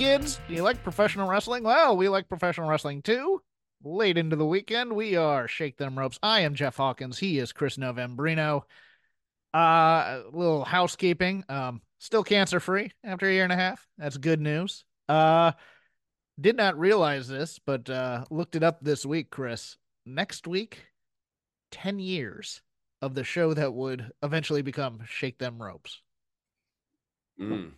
Kids, do you like professional wrestling? Well, we like professional wrestling too. Late into the weekend, we are Shake Them Ropes. I am Jeff Hawkins. He is Chris Novembrino. Uh, a little housekeeping. Um, still cancer free after a year and a half. That's good news. Uh, did not realize this, but uh, looked it up this week, Chris. Next week, 10 years of the show that would eventually become Shake Them Ropes. Mm.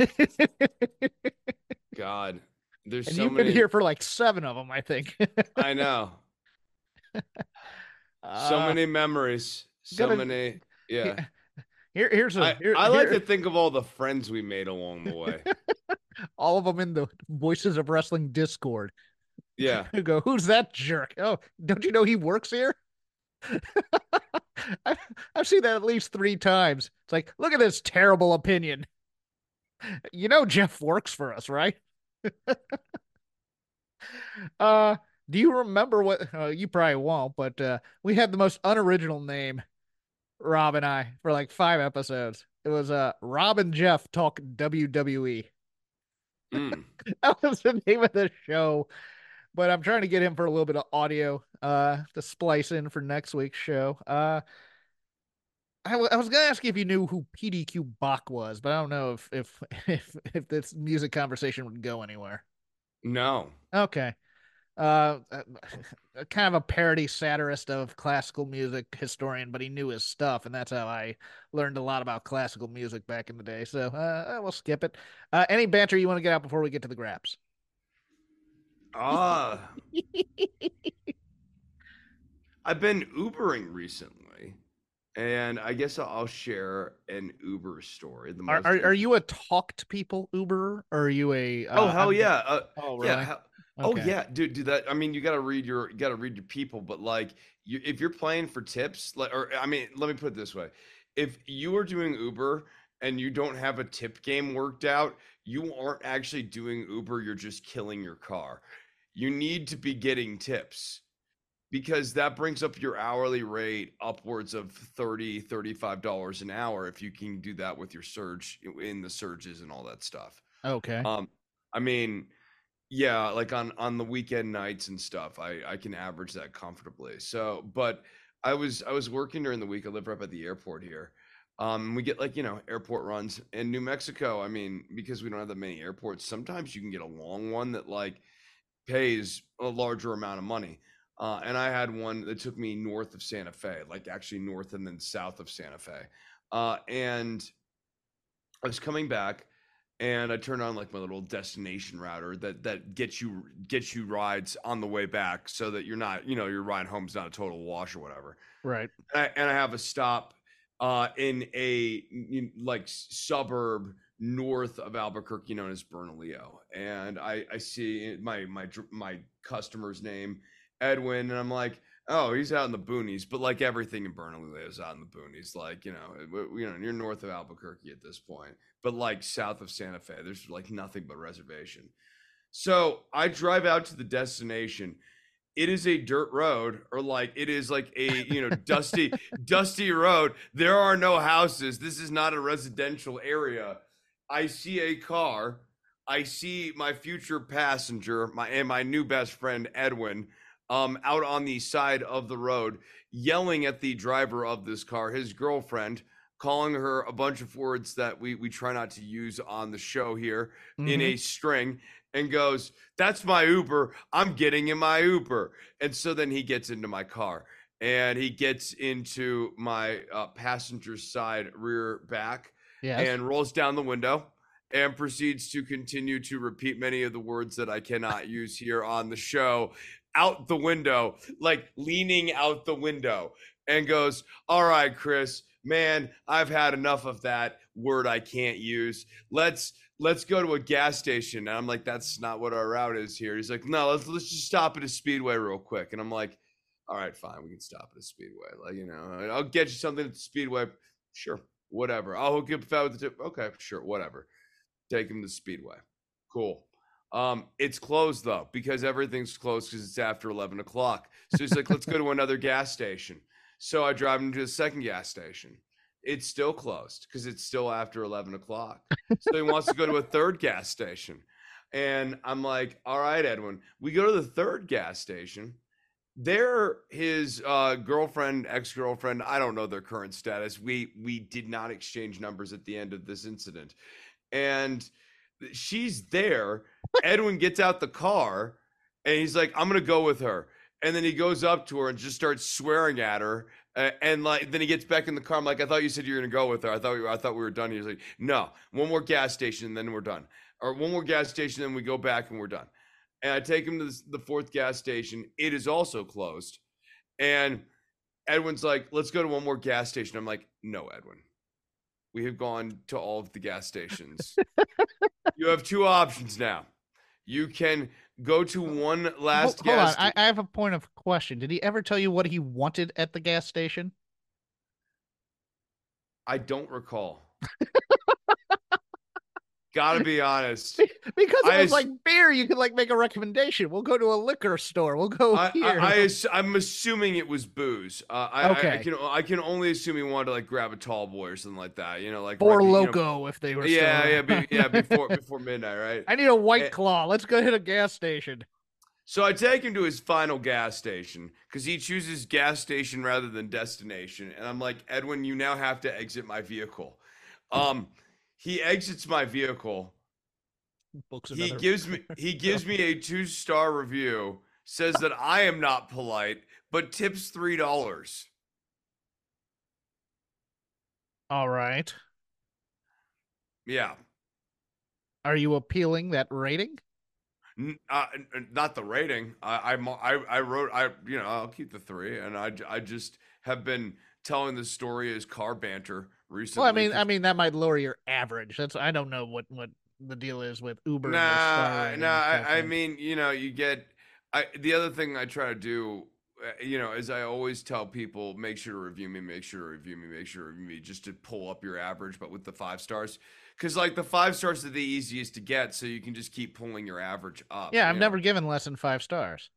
God, there's and so you've many. been here for like seven of them, I think. I know. so Uh, many memories. So gotta- many. Yeah. Here, here's a. I, here- I like here- to think of all the friends we made along the way. all of them in the Voices of Wrestling Discord. Yeah. Who go? Who's that jerk? Oh, don't you know he works here? I've, I've seen that at least three times. It's like, look at this terrible opinion. You know Jeff works for us, right? uh, do you remember what? Uh, you probably won't, but uh, we had the most unoriginal name, Rob and I, for like five episodes. It was uh, Rob and Jeff talk WWE. Mm. that was the name of the show. But I'm trying to get him for a little bit of audio uh to splice in for next week's show. Uh I, w- I was gonna ask you if you knew who PDQ Bach was, but I don't know if if if if this music conversation would go anywhere. No. Okay. Uh, uh, kind of a parody satirist of classical music historian, but he knew his stuff, and that's how I learned a lot about classical music back in the day. So uh, we'll skip it. Uh, any banter you want to get out before we get to the graps? Ah. I've been Ubering recently, and I guess I'll share an Uber story. The Are, most are are you a talk to people Uber or are you a? Oh uh, hell I'm- yeah! Uh, Oh really? Yeah. hell- Oh yeah, dude, do that. I mean, you got to read your you got to read your people, but like, you, if you're playing for tips, like, or I mean, let me put it this way: if you are doing Uber and you don't have a tip game worked out, you aren't actually doing Uber. You're just killing your car. You need to be getting tips because that brings up your hourly rate upwards of 30 35 dollars an hour if you can do that with your surge in the surges and all that stuff Okay. um, I mean, yeah, like on on the weekend nights and stuff, I I can average that comfortably. So, but I was I was working during the week. I live right by the airport here. Um, we get like you know airport runs in New Mexico. I mean, because we don't have that many airports, sometimes you can get a long one that like pays a larger amount of money. Uh, and I had one that took me north of Santa Fe, like actually north and then south of Santa Fe. Uh, and I was coming back and I turned on like my little destination router that that gets you gets you rides on the way back so that you're not, you know, your ride home's not a total wash or whatever. right. And I, and I have a stop uh, in a you- like suburb north of Albuquerque known as Bernalillo, and I I see my my my customer's name Edwin, and I'm like, Oh, he's out in the boonies, but like everything in Bernalillo lives out in the boonies. Like you know, you know, you're north of Albuquerque at this point, but like south of Santa Fe, there's like nothing but reservation. So I drive out to the destination. It is a dirt road, or like it is like a you know dusty, dusty road. There are no houses. This is not a residential area. I see a car. I see my future passenger, my and my new best friend Edwin um, out on the side of the road, yelling at the driver of this car, his girlfriend, calling her a bunch of words that we we try not to use on the show here mm-hmm. in a string, and goes, "That's my Uber. I'm getting in my Uber." And so then he gets into my car and he gets into my uh, passenger side rear back yes. and rolls down the window and proceeds to continue to repeat many of the words that I cannot use here on the show out the window, like leaning out the window, and goes, All right, Chris, man, I've had enough of that word I can't use. Let's let's go to a gas station. And I'm like, that's not what our route is here. He's like, no, let's let's just stop at a speedway real quick. And I'm like, all right, fine, we can stop at a speedway. Like, you know, I'll get you something at the speedway. Sure, whatever. I'll hook you up with the tip. Okay, sure, whatever. Take him to the speedway. Cool. Um, it's closed though because everything's closed because it's after eleven o'clock. So he's like, let's go to another gas station. So I drive him to the second gas station. It's still closed because it's still after eleven o'clock. So he wants to go to a third gas station, and I'm like, all right, Edwin. We go to the third gas station. There, his uh, girlfriend, ex girlfriend, I don't know their current status. We we did not exchange numbers at the end of this incident, and she's there. Edwin gets out the car and he's like, I'm going to go with her. And then he goes up to her and just starts swearing at her. Uh, and like, then he gets back in the car. I'm like, I thought you said you were going to go with her. I thought we I thought we were done. He was like, no, one more gas station and then we're done. Or one more gas station, then we go back and we're done. And I take him to the fourth gas station. It is also closed. And Edwin's like, let's go to one more gas station. I'm like, no, Edwin. We have gone to all of the gas stations. you have two options now. You can go to one last hold, hold on. I, I have a point of question. Did he ever tell you what he wanted at the gas station? I don't recall. Gotta be honest. because it I was like beer, you could like make a recommendation. We'll go to a liquor store. We'll go I, here. I, I, am assuming it was booze. Uh, I, okay. I, I, can I can only assume he wanted to like grab a tall boy or something like that. You know, like Four Loko you know, if they were. Yeah, yeah, be, yeah. Before before midnight, right? I need a white and, claw. Let's go hit a gas station. So I take him to his final gas station because he chooses gas station rather than destination, and I'm like, Edwin, you now have to exit my vehicle. Um he exits my vehicle. Books he gives me he gives me a two star review. Says that I am not polite, but tips three dollars. All right. Yeah. Are you appealing that rating? Uh, not the rating. I, I I wrote I you know I'll keep the three, and I I just have been telling the story as car banter recently. Well, I mean, I mean that might lower your average. That's I don't know what what the deal is with Uber. Nah, nah. I, I, mean, you know, you get. I the other thing I try to do, uh, you know, is I always tell people make sure to review me, make sure to review me, make sure to review me, just to pull up your average, but with the five stars. Because like the five stars are the easiest to get, so you can just keep pulling your average up. Yeah, I've know? never given less than five stars.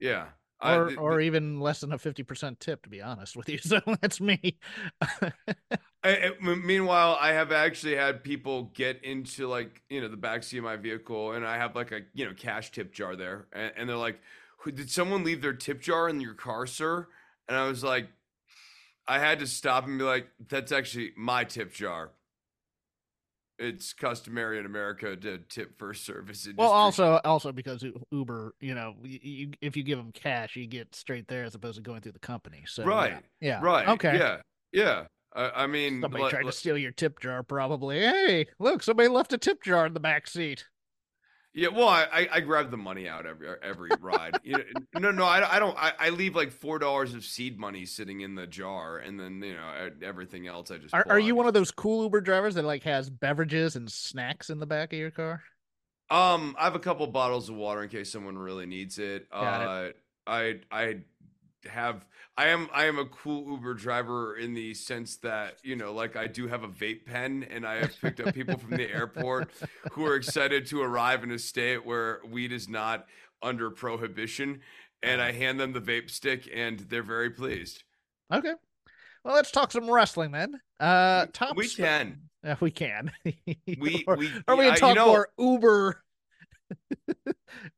Yeah, or, or even less than a 50% tip to be honest with you so that's me. I, meanwhile i have actually had people get into like you know the backseat of my vehicle and i have like a you know cash tip jar there and, and they're like did someone leave their tip jar in your car sir? And i was like i had to stop and be like that's actually my tip jar it's customary in America to tip for service. Industry. Well, also also because Uber, you know, you, if you give them cash, you get straight there as opposed to going through the company. So right, yeah, yeah. right, okay, yeah, yeah. I, I mean, somebody tried to steal your tip jar, probably. Hey, look, somebody left a tip jar in the back seat. Yeah, well, I, I grab the money out every every ride. you know, no, no, I, I don't. I, I leave like four dollars of seed money sitting in the jar, and then you know everything else. I just are. Are you one of those cool Uber drivers that like has beverages and snacks in the back of your car? Um, I have a couple bottles of water in case someone really needs it. Got uh, it. I I have I am I am a cool Uber driver in the sense that you know like I do have a vape pen and I have picked up people from the airport who are excited to arrive in a state where weed is not under prohibition and I hand them the vape stick and they're very pleased. Okay. Well, let's talk some wrestling then. Uh, top we can. Uh, we can. We or, we or we can I- talk you know, more Uber.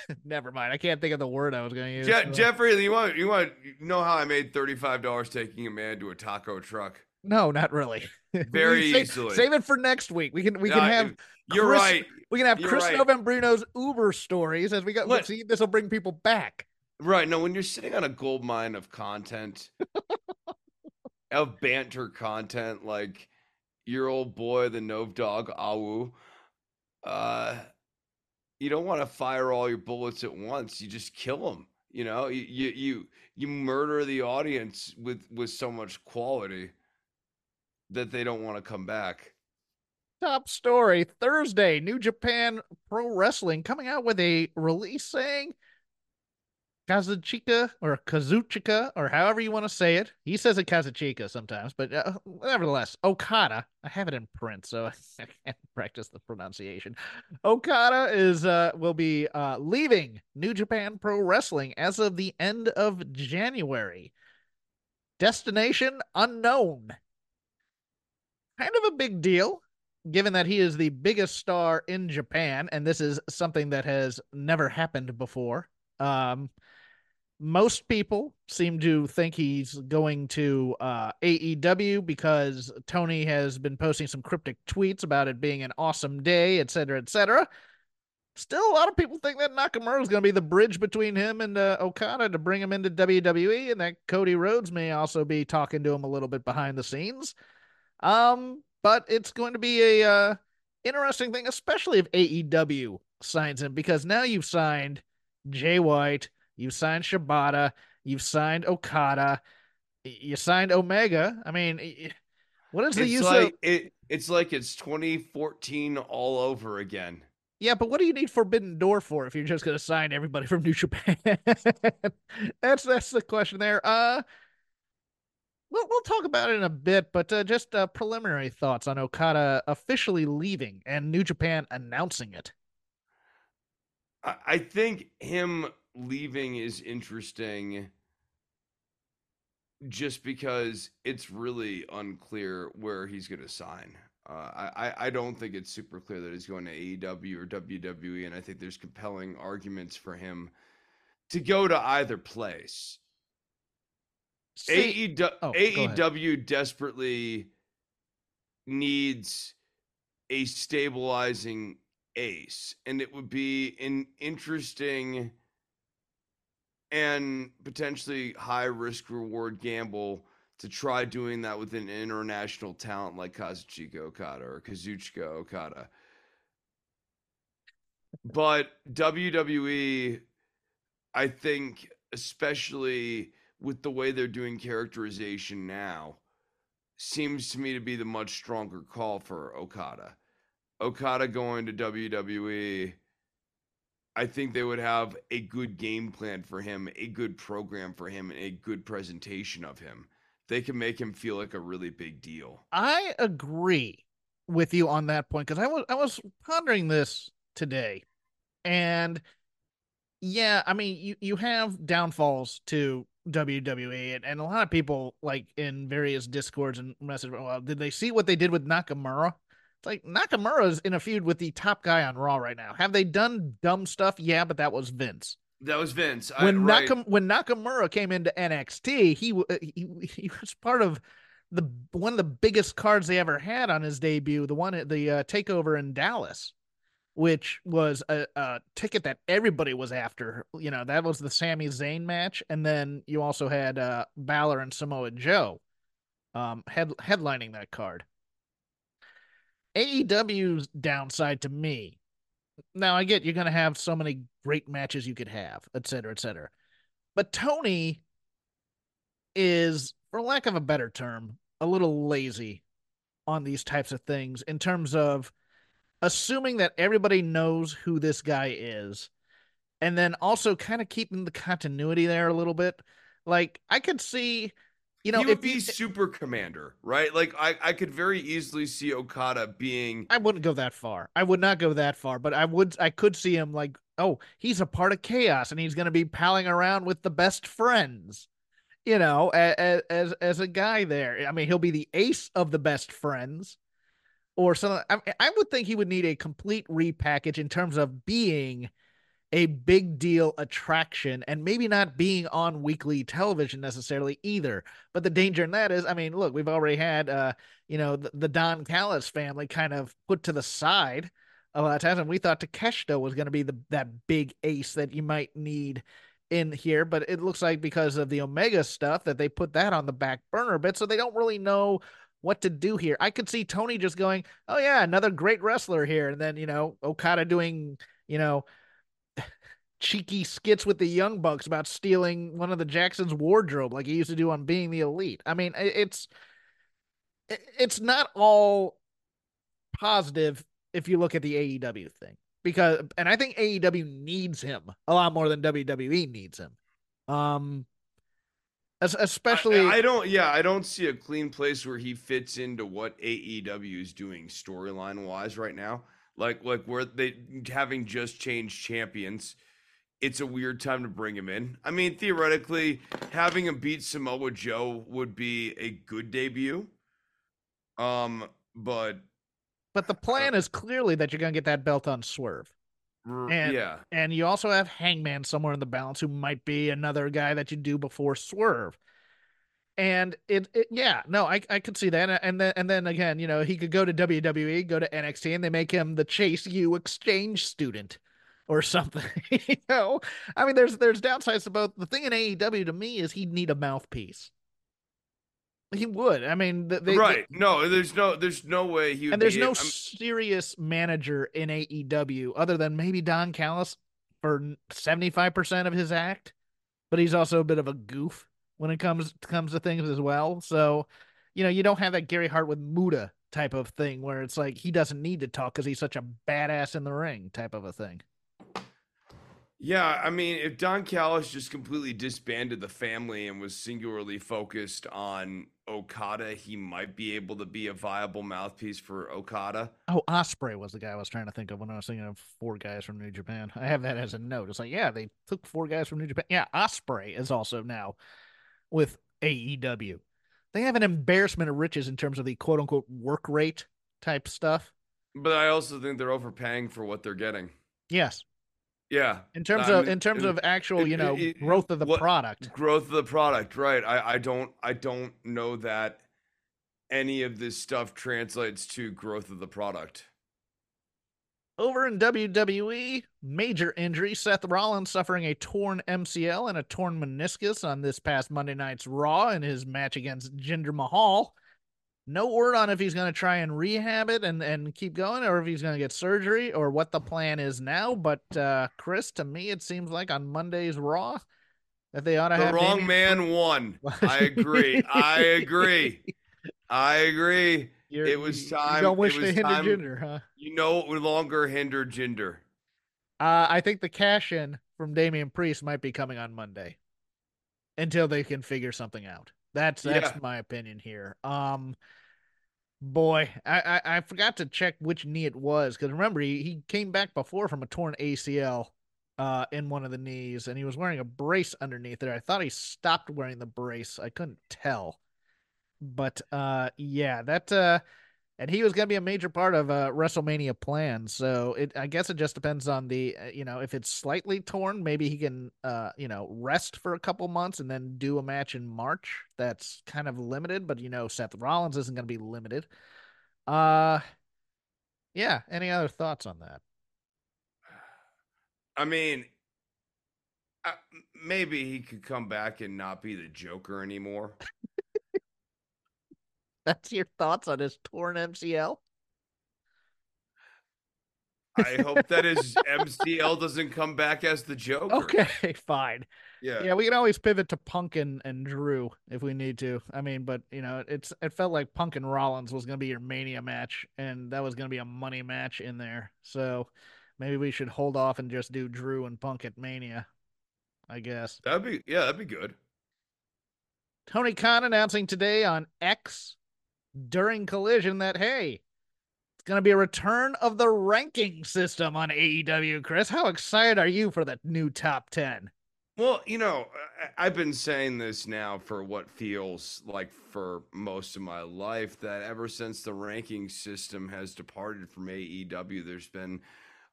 Never mind. I can't think of the word I was going to use. Je- Jeffrey, you want you want you know how I made thirty five dollars taking a man to a taco truck? No, not really. Very save, easily. Save it for next week. We can we can Uh, have You're Chris- right. we can have you're Chris right. Novembrino's Uber stories as we go. What? See, this will bring people back. Right. No, when you're sitting on a gold mine of content, of banter content, like your old boy, the Nove Dog Awu, uh, you don't want to fire all your bullets at once. You just kill them. You know, you you you, murder the audience with with so much quality that they don't want to come back. Top story Thursday, New Japan Pro Wrestling coming out with a release saying Kazuchika or Kazuchika or however you want to say it. He says it Kazuchika sometimes, but uh, nevertheless, Okada. I have it in print, so I can't practice the pronunciation. Okada is uh will be uh leaving New Japan Pro Wrestling as of the end of January. Destination unknown. Kind of a big deal given that he is the biggest star in Japan, and this is something that has never happened before. Um, most people seem to think he's going to uh, AEW because Tony has been posting some cryptic tweets about it being an awesome day, et cetera, et cetera. Still, a lot of people think that Nakamura is going to be the bridge between him and uh, Okada to bring him into WWE, and that Cody Rhodes may also be talking to him a little bit behind the scenes. Um, but it's going to be a uh, interesting thing, especially if AEW signs him, because now you've signed Jay White, you've signed Shibata, you've signed Okada, you signed Omega. I mean, what is the It's use like of? it. It's like it's 2014 all over again. Yeah, but what do you need Forbidden Door for if you're just going to sign everybody from New Japan? that's that's the question there. Uh, we'll we'll talk about it in a bit, but uh, just uh, preliminary thoughts on Okada officially leaving and New Japan announcing it. I, I think him leaving is interesting just because it's really unclear where he's going to sign. Uh, I, I- don't think it's super clear that he's going to AEW or WWE, and I think there's compelling arguments for him to go to either place. AEW, oh. AEW desperately needs a stabilizing ace, and it would be an interesting and potentially high risk reward gamble to try doing that with an international talent like Kazuchika Okada or Kazuchika Okada. But WWE, I think, especially with the way they're doing characterization now, seems to me to be the much stronger call for Okada. Okada going to WWE, I think they would have a good game plan for him, a good program for him, and a good presentation of him. They can make him feel like a really big deal. I agree with you on that point because I was I was pondering this today, and yeah, I mean you you have downfalls to WWE, and, and a lot of people like in various discords and messages. Well, did they see what they did with Nakamura? It's like Nakamura's in a feud with the top guy on Raw right now. Have they done dumb stuff? Yeah, but that was Vince. That was Vince. when I, right. Nakam- when Nakamura came into NXT, he, uh, he he was part of the one of the biggest cards they ever had on his debut, the one at the uh, takeover in Dallas, which was a, a ticket that everybody was after. You know, that was the Sami Zayn match, and then you also had uh, Balor and Samoa Joe um, head headlining that card. AEW's downside to me now I get you're gonna have so many great matches you could have, et cetera, et cetera. But Tony is, for lack of a better term, a little lazy on these types of things in terms of assuming that everybody knows who this guy is and then also kind of keeping the continuity there a little bit. Like I could see, you know, he would be you- super commander, right? Like I, I could very easily see Okada being I wouldn't go that far. I would not go that far, but I would. I could see him like, oh, he's a part of chaos, and he's going to be palling around with the best friends. You know, as as as a guy there. I mean, he'll be the ace of the best friends, or something. I, I would think he would need a complete repackage in terms of being a big deal attraction and maybe not being on weekly television necessarily either. But the danger in that is, I mean, look, we've already had, uh, you know, the, the Don Callis family kind of put to the side a lot of times, and we thought Takeshita was going to be the that big ace that you might need in here, but it looks like because of the Omega stuff that they put that on the back burner a bit, so they don't really know what to do here. I could see Tony just going, "Oh yeah, another great wrestler here," and then you know Okada doing, you know, cheeky skits with the Young Bucks about stealing one of the Jackson's wardrobe like he used to do on Being the Elite. I mean, it's it's not all positive if you look at the AEW thing because and I think AEW needs him a lot more than WWE needs him. Um especially I, I, don't yeah, I don't see a clean place where he fits into what AEW is doing storyline wise right now. Like like where they having just changed champions it's a weird time to bring him in. I mean, theoretically, having him beat Samoa Joe would be a good debut. Um, but but the plan uh, is clearly that you're going to get that belt on Swerve. And, yeah, and you also have Hangman somewhere in the balance who might be another guy that you do before Swerve. And it, it yeah, no, I, I could see that. And then, and then again, you know, he could go to WWE, go to NXT, and they make him the Chase U exchange student or something. you know, I mean, there's there's downsides to both. The thing in AEW to me is he'd need a mouthpiece. He would. I mean, they, right? They, no, there's no, there's no way he. and there's no serious manager in AEW other than maybe Don Callis for seventy five percent of his act, but he's also a bit of a goof when it comes comes to things as well. So, you know, you don't have that Gary Hart with Muta type of thing where it's like he doesn't need to talk because he's such a badass in the ring type of a thing. Yeah, I mean, if Don Callis just completely disbanded the family and was singularly focused on Okada, he might be able to be a viable mouthpiece for Okada. Oh, Ospreay was the guy I was trying to think of when I was thinking of four guys from New Japan. I have that as a note. It's like, yeah, they took four guys from New Japan. Yeah, Ospreay is also now with AEW. They have an embarrassment of riches in terms of the quote unquote work rate type stuff. But I also think they're overpaying for what they're getting. Yes, yeah. In terms of in terms of actual, you know, it, growth of the what, product. Growth of the product, right. I, I don't I don't know that any of this stuff translates to growth of the product. Over in WWE, major injury. Seth Rollins suffering a torn MCL and a torn meniscus on this past Monday night's Raw in his match against Jinder Mahal. No word on if he's going to try and rehab it and, and keep going or if he's going to get surgery or what the plan is now. But, uh, Chris, to me, it seems like on Monday's Raw that they ought to the have. The wrong man won. I agree. I agree. I agree. You're, it was time. You don't wish to hinder time, Jinder, huh? You no longer hinder gender Uh, I think the cash in from Damian Priest might be coming on Monday until they can figure something out. That's that's yeah. my opinion here. Um, boy, I, I, I forgot to check which knee it was because remember he, he came back before from a torn ACL uh in one of the knees and he was wearing a brace underneath it. I thought he stopped wearing the brace. I couldn't tell. But uh yeah, that uh and he was going to be a major part of uh, WrestleMania plans. So it, I guess it just depends on the, uh, you know, if it's slightly torn, maybe he can, uh, you know, rest for a couple months and then do a match in March. That's kind of limited, but you know, Seth Rollins isn't going to be limited. Uh, yeah. Any other thoughts on that? I mean, uh, maybe he could come back and not be the Joker anymore. That's your thoughts on his torn MCL? I hope that his MCL doesn't come back as the Joker. Okay, fine. Yeah. Yeah, we can always pivot to Punk and, and Drew if we need to. I mean, but you know, it's it felt like Punk and Rollins was gonna be your mania match, and that was gonna be a money match in there. So maybe we should hold off and just do Drew and Punk at Mania. I guess. That'd be yeah, that'd be good. Tony Khan announcing today on X during Collision that hey, it's going to be a return of the ranking system on AEW. Chris, how excited are you for the new top ten? Well, you know, I've been saying this now for what feels like for most of my life that ever since the ranking system has departed from AEW, there's been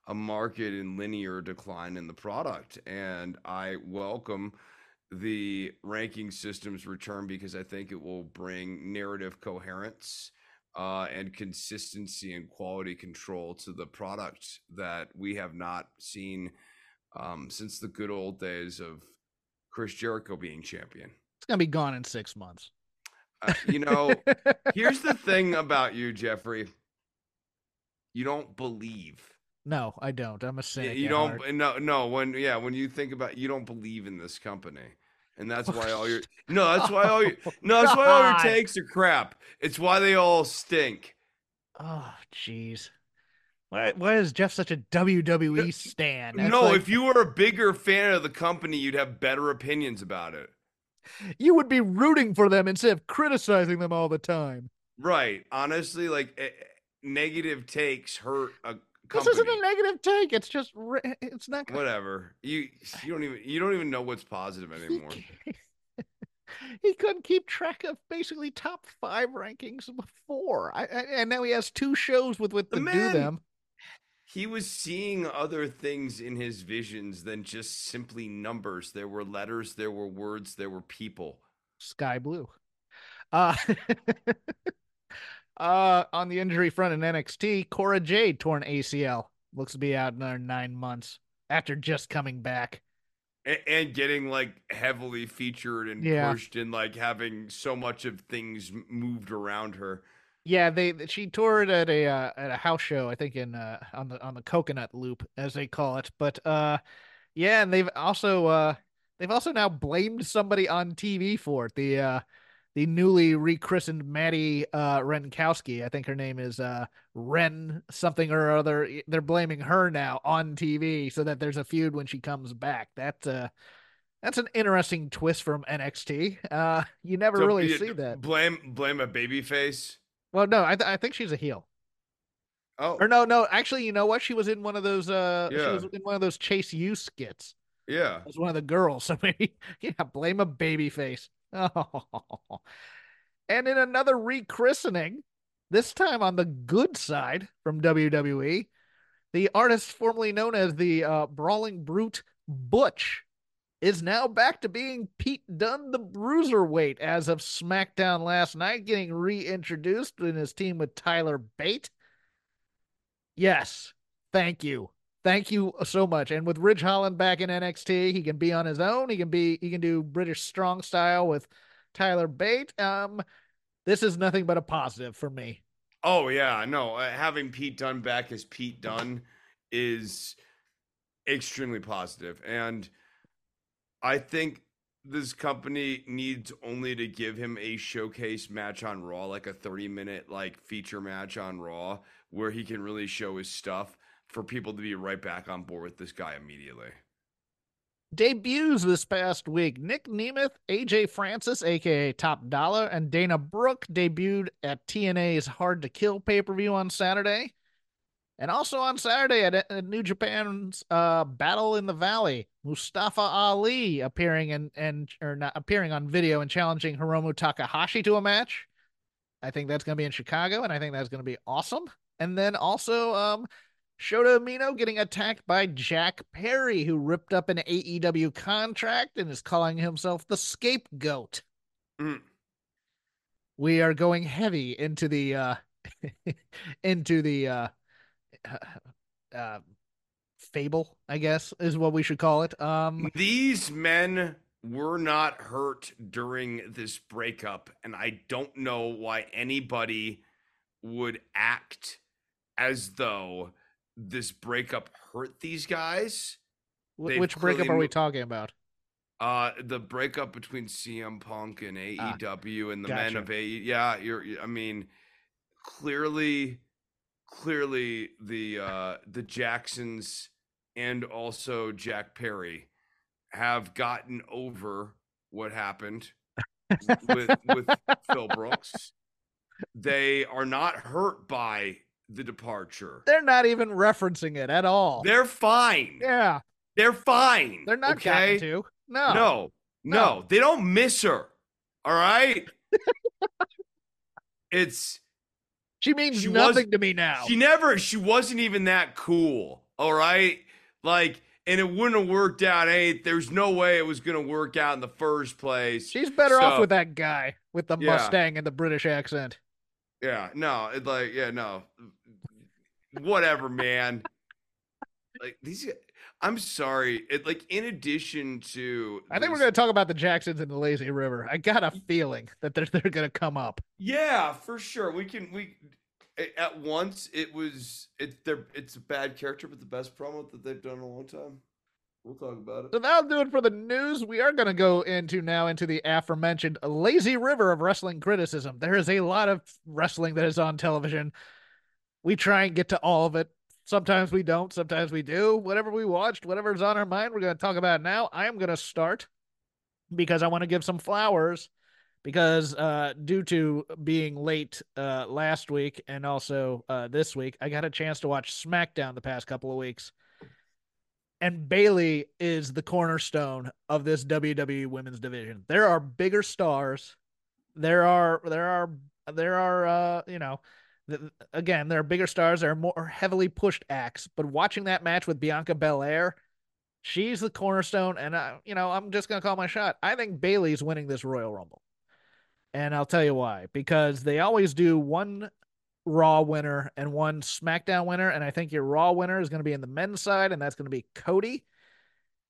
a market and linear decline in the product. And I welcome the ranking system's return because I think it will bring narrative coherence uh, and consistency and quality control to the product that we have not seen um, since the good old days of Chris Jericho being champion. It's gonna be gone in six months. Uh, you know, here's the thing about you, Jeffrey. You don't believe. No, I don't. I'm a cynic. You don't. Heart. No, no. When yeah, when you think about, you don't believe in this company, and that's why all your no, that's why all your no, that's why all your takes are crap. It's why they all stink. Oh, jeez. Why, why is Jeff such a WWE stan? That's no, like, if you were a bigger fan of the company, you'd have better opinions about it. You would be rooting for them instead of criticizing them all the time. Right. Honestly, like eh, negative takes hurt a company. This isn't a negative take. It's just it's not gonna... whatever. You you don't even you don't even know what's positive anymore. he couldn't keep track of basically top five rankings before. I, I, and now he has two shows with with to man, do them he was seeing other things in his visions than just simply numbers. There were letters, there were words, there were people. Sky blue. Uh, uh on the injury front in NXT, Cora Jade torn ACL. Looks to be out another nine months after just coming back. And, and getting like heavily featured and yeah. pushed and like having so much of things moved around her. Yeah, they she toured at a uh, at a house show, I think in uh, on the on the Coconut Loop as they call it. But uh, yeah, and they've also uh, they've also now blamed somebody on TV for it. The uh, the newly rechristened Maddie uh, Renkowski, I think her name is uh, Ren something or other. They're blaming her now on TV so that there's a feud when she comes back. That uh, that's an interesting twist from NXT. Uh, you never so, really see that. Blame blame a baby face. Well, no, I th- I think she's a heel. Oh, or no, no. Actually, you know what? She was in one of those. Uh, yeah. she was in one of those Chase U skits. Yeah, as one of the girls. So maybe, yeah, blame a baby face. Oh. And in another rechristening, this time on the good side from WWE, the artist formerly known as the uh, Brawling Brute Butch is now back to being Pete Dunne, the bruiserweight, as of SmackDown last night, getting reintroduced in his team with Tyler Bate. Yes, thank you. Thank you so much. And with Ridge Holland back in NXT, he can be on his own. He can be he can do British strong style with Tyler Bate. Um, this is nothing but a positive for me. Oh yeah, no, uh, having Pete Dunne back as Pete Dunne is extremely positive, and I think this company needs only to give him a showcase match on Raw, like a 30 minute like feature match on Raw, where he can really show his stuff for people to be right back on board with this guy immediately. Debuts this past week. Nick Nemeth, AJ Francis, aka Top Dollar, and Dana Brooke debuted at TNA's Hard to Kill pay per view on Saturday. And also on Saturday at, at New Japan's uh, Battle in the Valley, Mustafa Ali appearing and and or not appearing on video and challenging Hiromu Takahashi to a match. I think that's going to be in Chicago, and I think that's going to be awesome. And then also, um, Shota Umino getting attacked by Jack Perry, who ripped up an AEW contract and is calling himself the scapegoat. Mm. We are going heavy into the uh into the uh uh, fable, I guess is what we should call it. Um, These men were not hurt during this breakup, and I don't know why anybody would act as though this breakup hurt these guys. They've Which breakup are we talking about? Uh, the breakup between CM Punk and AEW ah, and the gotcha. men of AE. Yeah, you're. I mean, clearly clearly the uh, the Jacksons and also Jack Perry have gotten over what happened with with Phil Brooks. They are not hurt by the departure. They're not even referencing it at all. They're fine. yeah, They're fine. they're not okay? going to. No. No, no, they don't miss her. All right. it's She means She nothing to me now. she never she wasn't even that cool. All right. Like, and it wouldn't have worked out. Hey, there's no way it was gonna work out in the first place. She's better off with that guy with the Yeah. Mustang and the British accent. Yeah, no, it like yeah, no. Whatever, man. like these I'm sorry. It like in addition to I think we're going to talk about the Jacksons and the Lazy River. I got a feeling that they're, they're going to come up. Yeah, for sure. We can we at once it was it they're it's a bad character but the best promo that they've done in a long time. We'll talk about So it. that'll do it for the news. We are going to go into now into the aforementioned lazy river of wrestling criticism. There is a lot of wrestling that is on television. We try and get to all of it. Sometimes we don't. Sometimes we do. Whatever we watched, whatever's on our mind, we're going to talk about now. I am going to start because I want to give some flowers because uh due to being late uh last week and also uh this week, I got a chance to watch SmackDown the past couple of weeks and Bayley is the cornerstone of this WWE women's division. There are bigger stars. There are there are there are uh you know th- again there are bigger stars. There are more heavily pushed acts. But watching that match with Bianca Belair, she's the cornerstone, and I you know I'm just gonna call my shot. I think Bayley's winning this Royal Rumble, and I'll tell you why. Because they always do one Raw winner and one SmackDown winner. And I think your Raw winner is going to be in the men's side, and that's going to be Cody.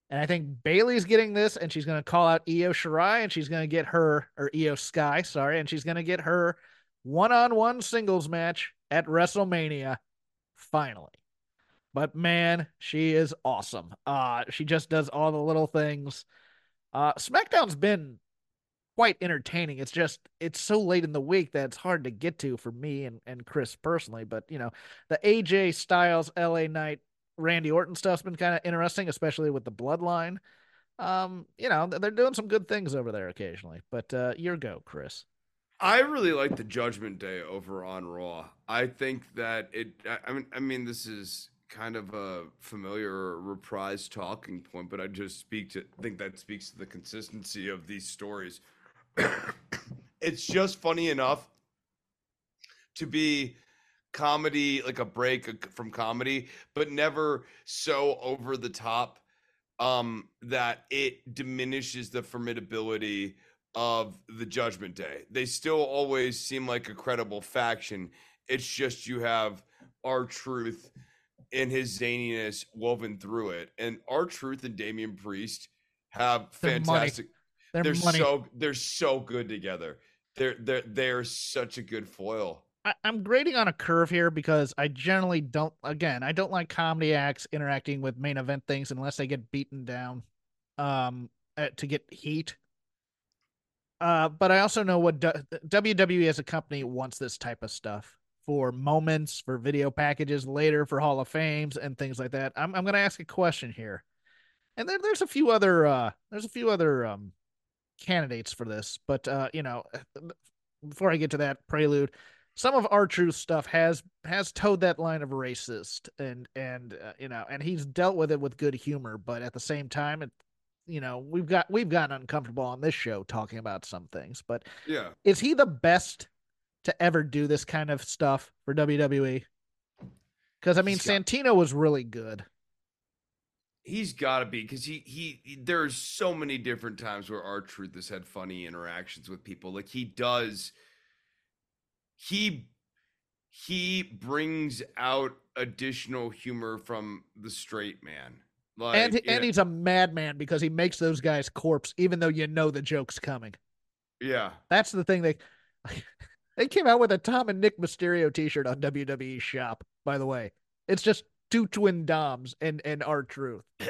And I think Bayley's getting this, and she's going to call out Io Shirai, and she's going to get her, or Io Sky, sorry, and she's going to get her one on one singles match at WrestleMania finally. But man, she is awesome. Uh, she just does all the little things. Uh, SmackDown's been quite entertaining. It's just it's so late in the week that it's hard to get to for me and, and Chris personally. But you know, the AJ Styles LA Knight Randy Orton stuff's been kind of interesting, especially with the bloodline. Um, you know, they're doing some good things over there occasionally. But uh your go, Chris. I really like the Judgment Day over on Raw. I think that it. I- mean, I mean, this is kind of a familiar or reprised talking point, but I just speak to think that speaks to the consistency of these stories. it's just funny enough to be comedy, like a break from comedy, but never so over the top um, that it diminishes the formidability of the Judgment Day. They still always seem like a credible faction. It's just you have R-Truth and his zaniness woven through it. And R-Truth and Damian Priest have fantastic. They're, They're money. so they're so good together. They're they're they're such a good foil. I, I'm grading on a curve here because I generally don't. Again, I don't like comedy acts interacting with main event things unless they get beaten down, um, to get heat. Uh, but I also know what WWE as a company wants this type of stuff for moments, for video packages later, for Hall of Fames and things like that. I'm I'm gonna ask a question here, and then there's a few other uh, there's a few other um candidates for this, but uh, you know, before I get to that prelude, some of R-Truth stuff has has towed that line of racist and and uh, you know and he's dealt with it with good humor but at the same time it you know we've got we've gotten uncomfortable on this show talking about some things but Yeah. is he the best to ever do this kind of stuff for WWE because I mean Santino was really good He's got to be because he, he he there's so many different times where R-Truth has had funny interactions with people. Like he does, he he brings out additional humor from the straight man. Like and and he's a madman because he makes those guys corpse even though you know the joke's coming yeah, That's the thing they they came out with a Tom and Nick Mysterio t-shirt on WWE shop, by the way. It's just two twin doms and and R-Truth.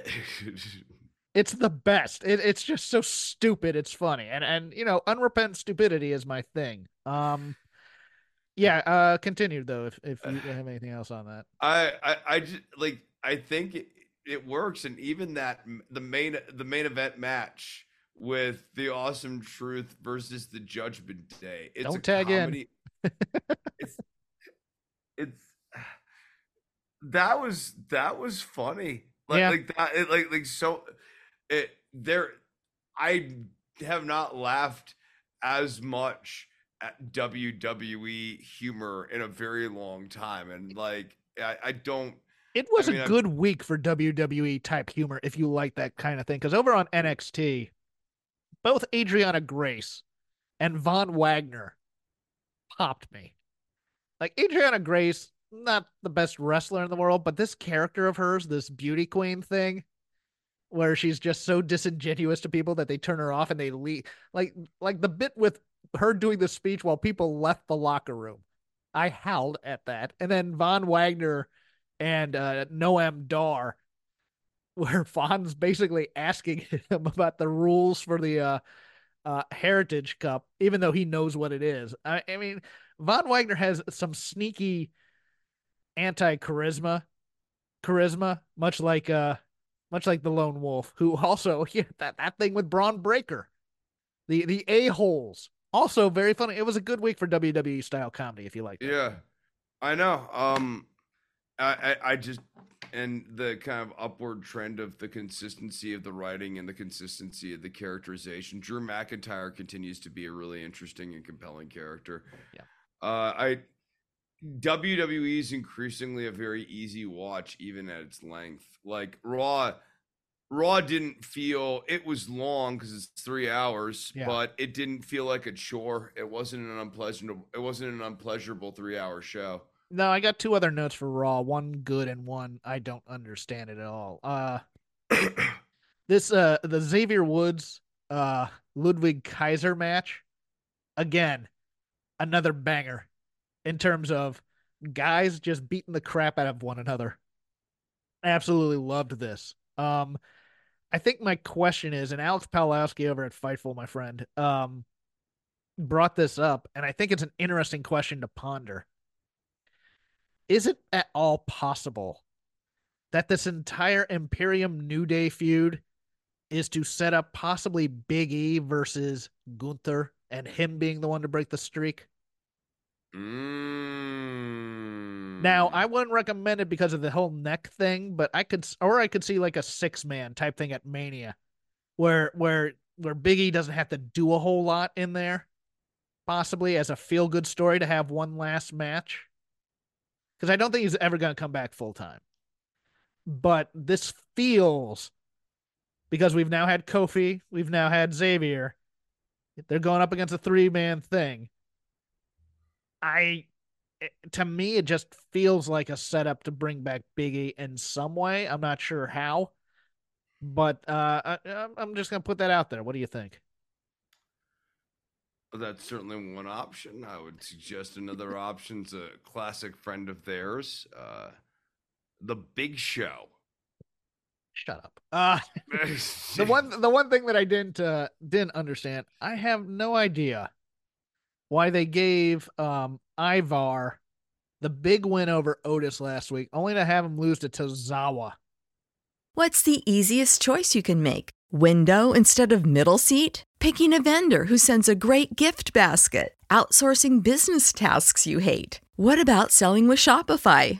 It's the best. It, it's just so stupid. It's funny. And and you know, unrepentant stupidity is my thing. Um Yeah, uh continue though if if you have anything else on that. I, I, I just like I think it, it works, and even that the main the main event match with the awesome truth versus the Judgment Day. It's Don't a tag in. it's it's that was that was funny. Like Yeah. like that it, like like so it there I have not laughed as much at WWE humor in a very long time and like I, I don't It was mean, a I'm- good week for WWE type humor if you like that kind of thing. Because over on NXT, both Arianna Grace and Von Wagner popped me. Like Arianna Grace, not the best wrestler in the world, but this character of hers, this beauty queen thing, where she's just so disingenuous to people that they turn her off and they leave. Like like the bit with her doing the speech while people left the locker room. I howled at that. And then Von Wagner and uh, Noam Dar, where Von's basically asking him about the rules for the uh, uh, Heritage Cup, even though he knows what it is. I, I mean, Von Wagner has some sneaky anti charisma, charisma, much like uh, much like the Lone Wolf, who also yeah, that that thing with Bron Breakker, the the a holes, also very funny. It was a good week for WWE style comedy, if you like. that. Yeah, I know. Um, I, I I just and the kind of upward trend of the consistency of the writing and the consistency of the characterization. Drew McIntyre continues to be a really interesting and compelling character. Yeah. Uh, I WWE is increasingly a very easy watch, even at its length. Like Raw. Raw didn't feel it was long because it's three hours, Yeah. but it didn't feel like a chore. It wasn't an unpleasant. It wasn't an unpleasurable three-hour show. No, I got two other notes for Raw. One good and one I don't understand it at all. Uh this uh the Xavier Woods uh Ludwig Kaiser match again another banger in terms of guys just beating the crap out of one another. I absolutely loved this. Um I think my question is and Alex Palowski over at Fightful my friend um brought this up and I think it's an interesting question to ponder is it at all possible that this entire Imperium New Day feud is to set up possibly Big E versus Gunther and him being the one to break the streak? Mm. Now, I wouldn't recommend it because of the whole neck thing, but I could, or I could see like a six man type thing at Mania, where where where Big E doesn't have to do a whole lot in there, possibly as a feel good story to have one last match. Because I don't think he's ever going to come back full time. But this feels because we've now had Kofi, we've now had Xavier. They're going up against a three man thing. I to me, it just feels like a setup to bring back Biggie in some way. I'm not sure how, but uh, I, I'm- I'm just gonna put that out there. What do you think? Well, That's certainly one option. I would suggest another option's a classic friend of theirs, uh, the Big Show. Shut up. Uh, the one the one thing that I didn't uh, didn't understand, I have no idea why they gave um Ivar the big win over Otis last week, only to have him lose to Tozawa. What's the easiest choice you can make? Window instead of middle seat? Picking a vendor who sends a great gift basket? Outsourcing business tasks you hate? What about selling with Shopify?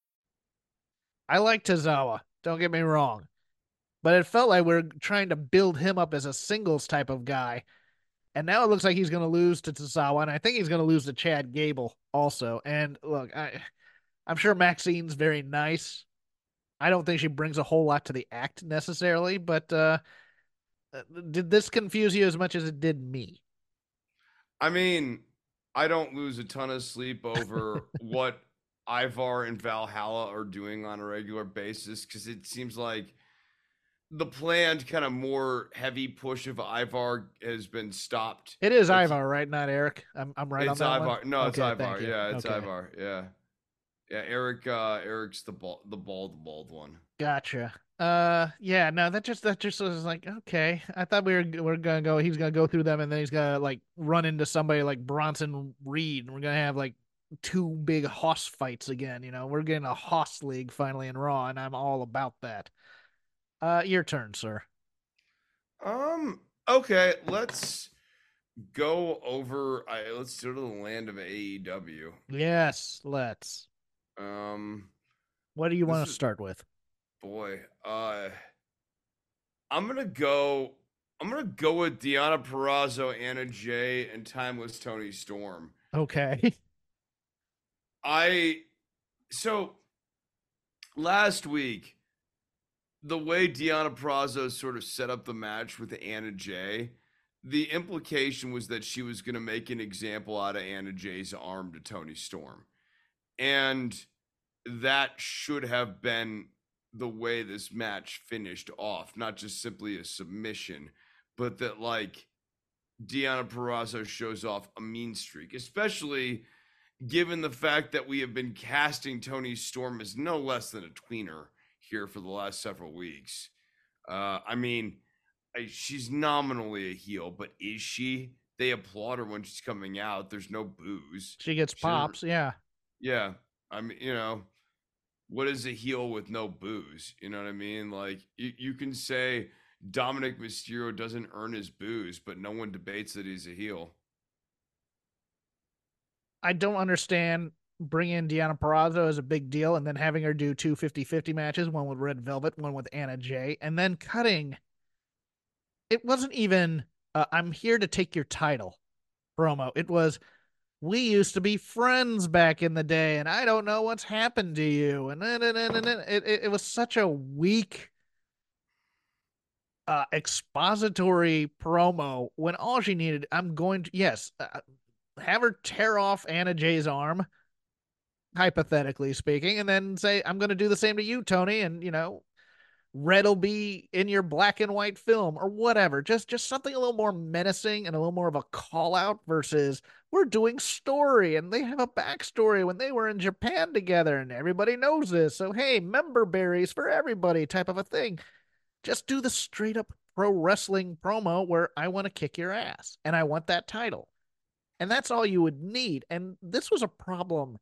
I like Tozawa. Don't get me wrong. But it felt like we are trying to build him up as a singles type of guy. And now it looks like he's going to lose to Tozawa, and I think he's going to lose to Chad Gable also. And look, I, I'm sure Maxxine's very nice. I don't think she brings a whole lot to the act necessarily, but uh, uh did this confuse you as much as it did me? I mean, I don't lose a ton of sleep over what Ivar and Valhalla are doing on a regular basis because it seems like the planned kind of more heavy push of Ivar has been stopped. It is like, Ivar, right? Not Erik. I'm I'm right it's on that Ivar. One? No, it's Ivar. Yeah, it's okay. Ivar. Yeah. Yeah, Erik uh Erik's the bald the bald bald one. Gotcha. Uh yeah, no, that just that just was like, okay. I thought we were we are gonna go he's gonna go through them and then he's gonna like run into somebody like Bronson Reed and we're gonna have like two big hoss fights again. You know, we're getting a hoss league finally in Raw, and I'm all about that. Uh, your turn, sir. Um. Okay, let's go over. I let's go to the land of AEW. Yes, let's. Um, what do you want to start with? Boy, uh, I'm gonna go. I'm gonna go with Deonna Purrazzo, Anna Jay, and Timeless Toni Storm. Okay. I so last week, the way Deonna Purrazzo sort of set up the match with Anna Jay, the implication was that she was going to make an example out of Anna Jay's arm to Toni Storm. And that should have been the way this match finished off, not just simply a submission, but that like Deonna Purrazzo shows off a mean streak, especially – given the fact that we have been casting Toni Storm as no less than a tweener here for the last several weeks. Uh, I mean, I, she's nominally a heel, but is she? They applaud her when she's coming out. There's no booze. She gets she pops, yeah. Yeah. I mean, you know, what is a heel with no booze? You know what I mean? Like, you, you can say Dominik Mysterio doesn't earn his booze, but no one debates that he's a heel. I don't understand bringing in Deonna Purrazzo as a big deal and then having her do two 50-50 matches, one with Red Velvet, one with Anna Jay, and then cutting. It wasn't even uh, "I'm here to take your title" promo. It was we used to be friends back in the day, and I don't know what's happened to you. And then it, it, it was such a weak uh, expository promo when all she needed, I'm going to, yes, uh, have her tear off Anna Jay's arm, hypothetically speaking, and then say, I'm going to do the same to you, Toni. And, you know, red will be in your black and white film or whatever. Just, just something a little more menacing and a little more of a call out versus we're doing story and they have a backstory when they were in Japan together and everybody knows this. So, hey, member berries for everybody type of a thing. Just do the straight up pro wrestling promo where I want to kick your ass and I want that title. And that's all you would need. And this was a problem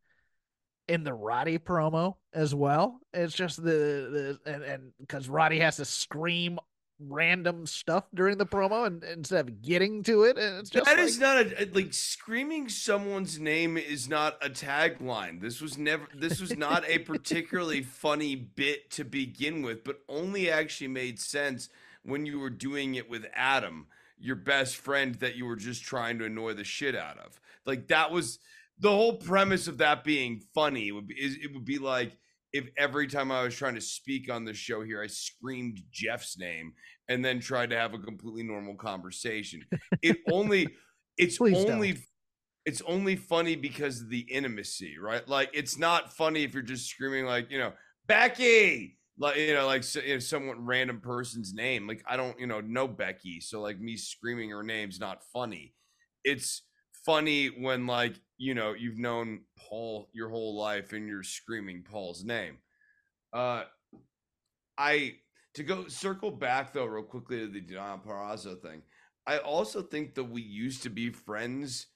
in the Roddy promo as well. It's just the, the and and because Roddy has to scream random stuff during the promo and instead of getting to it and it's just that like, is not a like screaming someone's name is not a tagline this was never this was not a particularly funny bit to begin with but only actually made sense when you were doing it with adam your best friend that you were just trying to annoy the shit out of. Like that was the whole premise of that being funny. It would be it would be like if every time I was trying to speak on the show here, I screamed Jeff's name and then tried to have a completely normal conversation. It only it's Please only don't. it's only funny because of the intimacy, right? Like it's not funny if you're just screaming like, you know, Becky, like you know like so, someone random person's name like i don't you know know becky so like me screaming her name's not funny it's funny when like you know you've known paul your whole life and you're screaming paul's name Uh, I to go circle back though real quickly to the Deonna Purrazzo thing. I also think that we used to be friends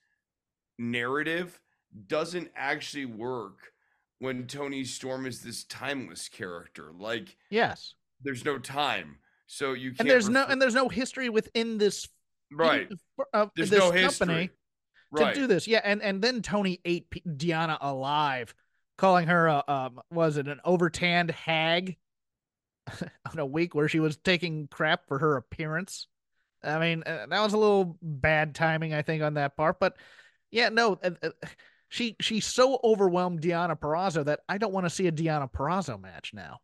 narrative doesn't actually work when Toni Storm is this timeless character. Like Yes. there's no time. So you can't And there's no and there's no history within this right. uh, There's this no company history. to Right. do this. Yeah, and and then Toni ate P- Deonna alive, calling her a um was it an overtanned hag on a week where she was taking crap for her appearance. I mean, uh, that was a little bad timing, I think, on that part. But yeah, no, uh, uh, she she so overwhelmed Deonna Purrazzo that I don't want to see a Deonna Purrazzo match now,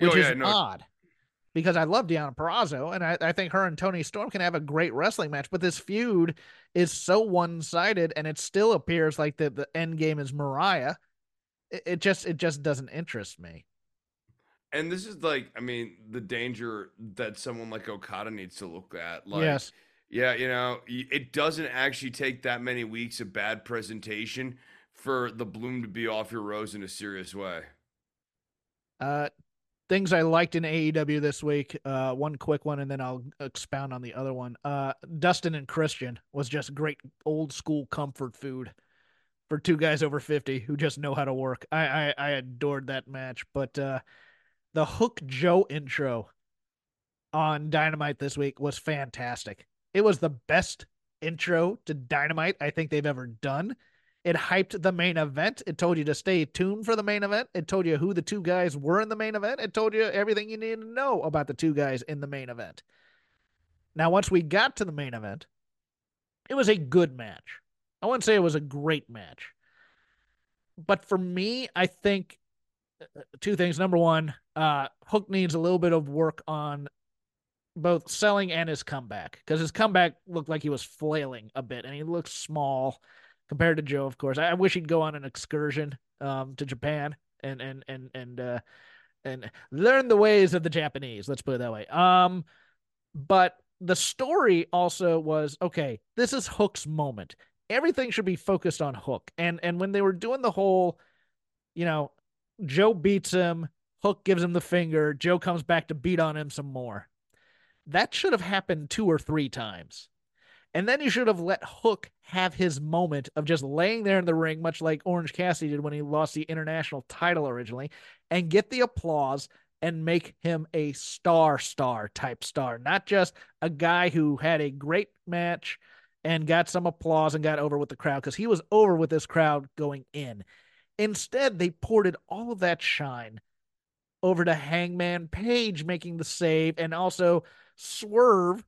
Oh, which yeah, is no, odd. Because I love Deonna Purrazzo, and I, I think her and Toni Storm can have a great wrestling match. But this feud is so one sided, and it still appears like the, the end game is Mariah. It, it just it just doesn't interest me. And this is like, I mean, the danger that someone like Okada needs to look at. Like, yes, yeah, you know, it doesn't actually take that many weeks of bad presentation for the bloom to be off your rose in a serious way. Uh, things I liked in AEW this week. Uh, one quick one, and then I'll expound on the other one. Uh, Dustin and Christian was just great old school comfort food for two guys over fifty who just know how to work. I I, I adored that match, but uh, the Hook Joe intro on Dynamite this week was fantastic. It was the best intro to Dynamite I think they've ever done. It hyped the main event. It told you to stay tuned for the main event. It told you who the two guys were in the main event. It told you everything you needed to know about the two guys in the main event. Now, once we got to the main event, it was a good match. I wouldn't say it was a great match. But for me, I think uh, two things. Number one, uh, Hook needs a little bit of work on both selling and his comeback because his comeback looked like he was flailing a bit and he looked small compared to Joe, of course. I, I wish he'd go on an excursion um, to Japan and and and and uh, and learn the ways of the Japanese. Let's put it that way. Um, but the story also was okay. This is Hook's moment. Everything should be focused on Hook. And and when they were doing the whole, you know, Joe beats him, Hook gives him the finger, Joe comes back to beat on him some more. That should have happened two or three times. And then you should have let Hook have his moment of just laying there in the ring, much like Orange Cassidy did when he lost the international title originally, and get the applause and make him a star star type star, not just a guy who had a great match and got some applause and got over with the crowd because he was over with this crowd going in. Instead, they ported all of that shine over to Hangman Page making the save and also Swerve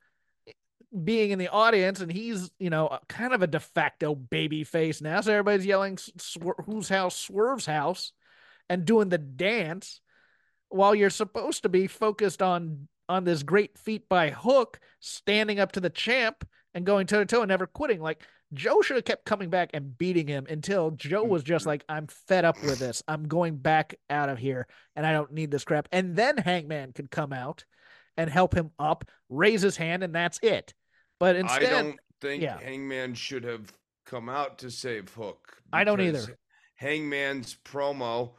being in the audience and he's you know kind of a de facto baby face now. So everybody's yelling whose house swerve's house and doing the dance while you're supposed to be focused on on this great feat by hook standing up to the champ and going toe to toe and never quitting. Like joe should have kept coming back and beating him until joe was just mm-hmm. like i'm fed up with this. I'm going back out of here and i don't need this crap. And then hangman could come out and help him up raise his hand and that's it but instead I don't think yeah. Hangman should have come out to save Hook. I don't either. Hangman's promo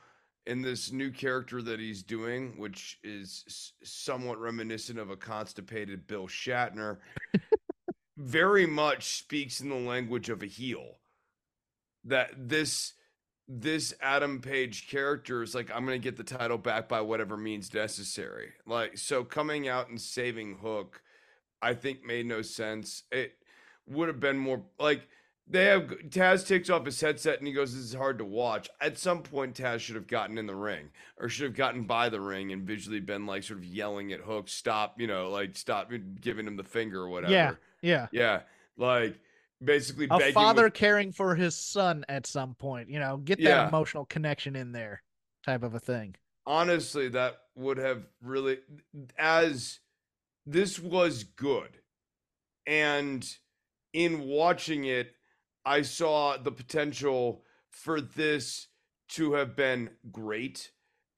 in this new character that he's doing, which is somewhat reminiscent of a constipated Bill Shatner, very much speaks in the language of a heel. That this this Adam Page character is like, I'm gonna get the title back by whatever means necessary. Like, so coming out and saving Hook, I think made no sense. It would have been more like they have Taz takes off his headset and he goes, This is hard to watch. At some point, Taz should have gotten in the ring or should have gotten by the ring and visually been like sort of yelling at Hook, stop, you know, like stop giving him the finger or whatever. yeah yeah Yeah. Like basically a father with- caring for his son at some point you know get that Yeah. emotional connection in there type of a thing. Honestly that would have really as this was good and in watching it i saw the potential for this to have been great.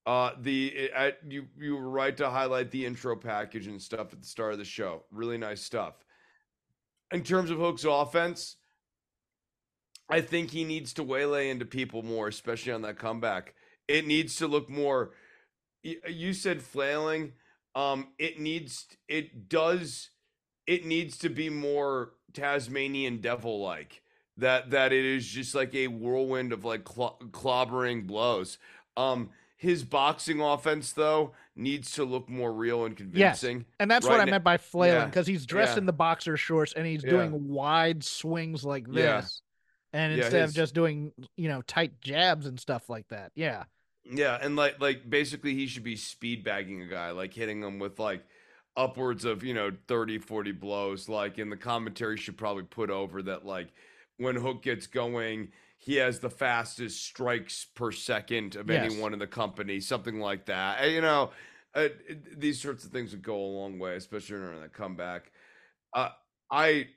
Uh the at you you were right to highlight the intro package and stuff at the start of the show. Really nice stuff in terms of hook's offense i think he needs to waylay into people more especially on that comeback it needs to look more you said flailing. Um, it needs, it does, it needs to be more Tasmanian devil like. That that it is just like a whirlwind of like cl- clobbering blows. Um, his boxing offense though needs to look more real and convincing. Yes. And that's right what I now- meant by flailing yeah, because he's dressed yeah. in the boxer shorts and he's Yeah. doing wide swings like Yeah. this. And Yeah, instead his- of just doing, you know, tight jabs and stuff like that. Yeah. Yeah, and like like basically he should be speed bagging a guy, like hitting him with like upwards of, you know, 30, 40 blows. Like in the commentary should probably put over that like when Hook gets going, he has the fastest strikes per second of Yes. anyone in the company, something like that. And, you know, uh, it- these sorts of things would go a long way, especially during the comeback. Uh, I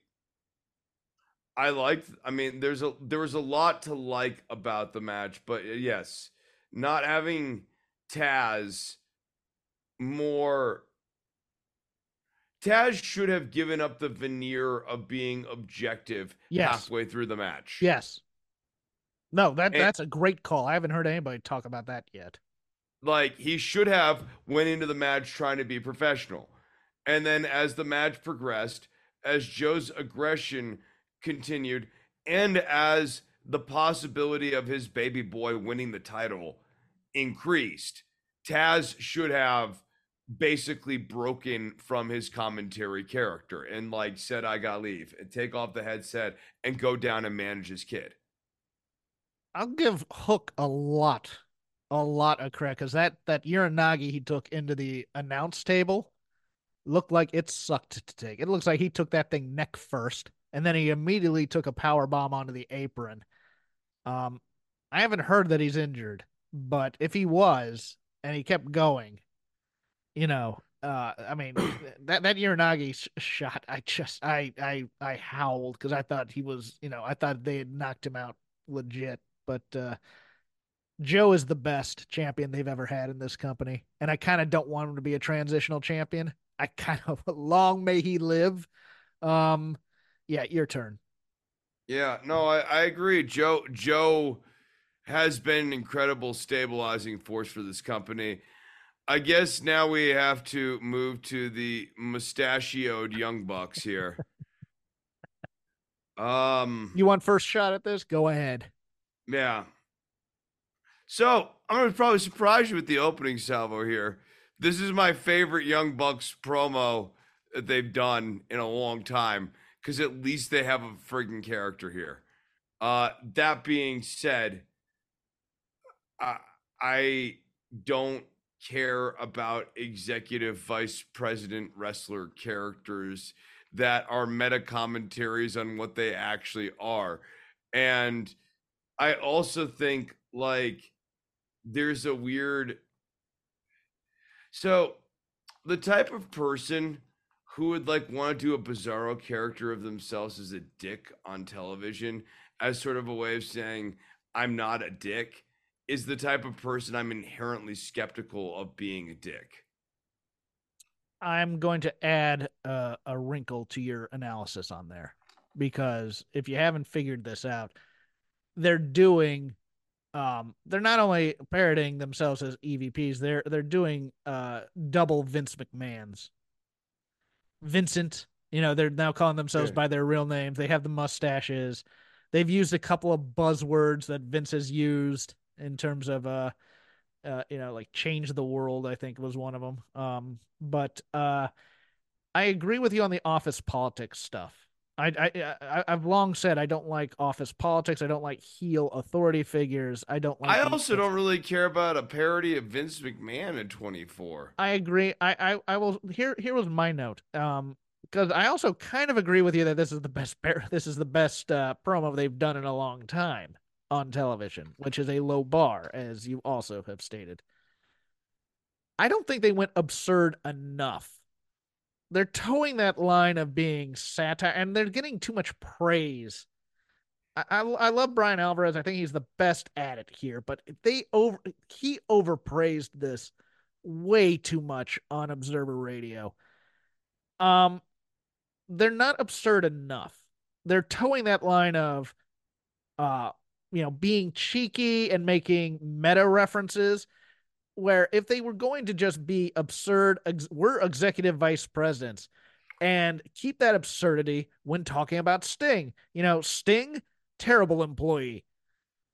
I liked. I mean, there's a there was a lot to like about the match, but uh, yes, not having Taz more. Taz should have given up the veneer of being objective Yes. halfway through the match. Yes. No, that And- that's a great call. I haven't heard anybody talk about that yet. like he should have went into the match trying to be professional and then as the match progressed as joe's aggression continued and as the possibility of his baby boy winning the title increased taz should have basically broken from his commentary character and like said i gotta leave and take off the headset and go down and manage his kid I'll give Hook a lot, a lot of credit because that that Uranage he took into the announce table looked like it sucked to take. It looks like he took that thing neck first, and then he immediately took a power bomb onto the apron. Um, I haven't heard that he's injured, but if he was and he kept going, you know, uh, I mean that that Uranage sh- shot, I just I I I howled because I thought he was, you know, I thought they had knocked him out legit but uh, Joe is the best champion they've ever had in this company, and I kind of don't want him to be a transitional champion. I kind of long may he live. Um, yeah, your turn. Yeah, no, I, I agree. Joe Joe has been an incredible stabilizing force for this company. I guess now we have to move to the mustachioed young bucks here. um You want first shot at this? Go ahead. Yeah. So I'm gonna probably surprise you with the opening salvo here. This is my favorite Young Bucks promo that they've done in a long time because at least they have a friggin' character here. Uh, that being said, I, I don't care about executive vice president wrestler characters that are meta commentaries on what they actually are. And I also think like there's a weird so the type of person who would like want to do a bizarro character of themselves as a dick on television as sort of a way of saying I'm not a dick is the type of person I'm inherently skeptical of being a dick. I'm going to add a, a wrinkle to your analysis on there because if you haven't figured this out, they're doing um they're not only parroting themselves as EVPs, they're they're doing uh double Vince McMahon's. Vincent, you know, they're now calling themselves Yeah. by their real names. They have the mustaches. They've used a couple of buzzwords that Vince has used in terms of uh uh, you know, like change the world, I think was one of them. Um, but uh, I agree with you on the office politics stuff. I, I, I I've long said I don't like office politics. I don't like heel authority figures. I don't like. I also don't really care about a parody of Vince McMahon at 24. I agree. I, I, I will. Here, here was my note. Um, because I also kind of agree with you that this is the best. par- This is the best uh, promo they've done in a long time on television, which is a low bar, as you also have stated. I don't think they went absurd enough. They're towing that line of being satire, and they're getting too much praise. I, I, I love Bryan Alvarez. I think he's the best at it here, but they over he overpraised this way too much on Observer Radio. Um, they're not absurd enough. They're towing that line of, uh, you know, being cheeky and making meta references, where if they were going to just be absurd, ex- we're executive vice presidents and keep that absurdity when talking about Sting. You know, Sting, terrible employee.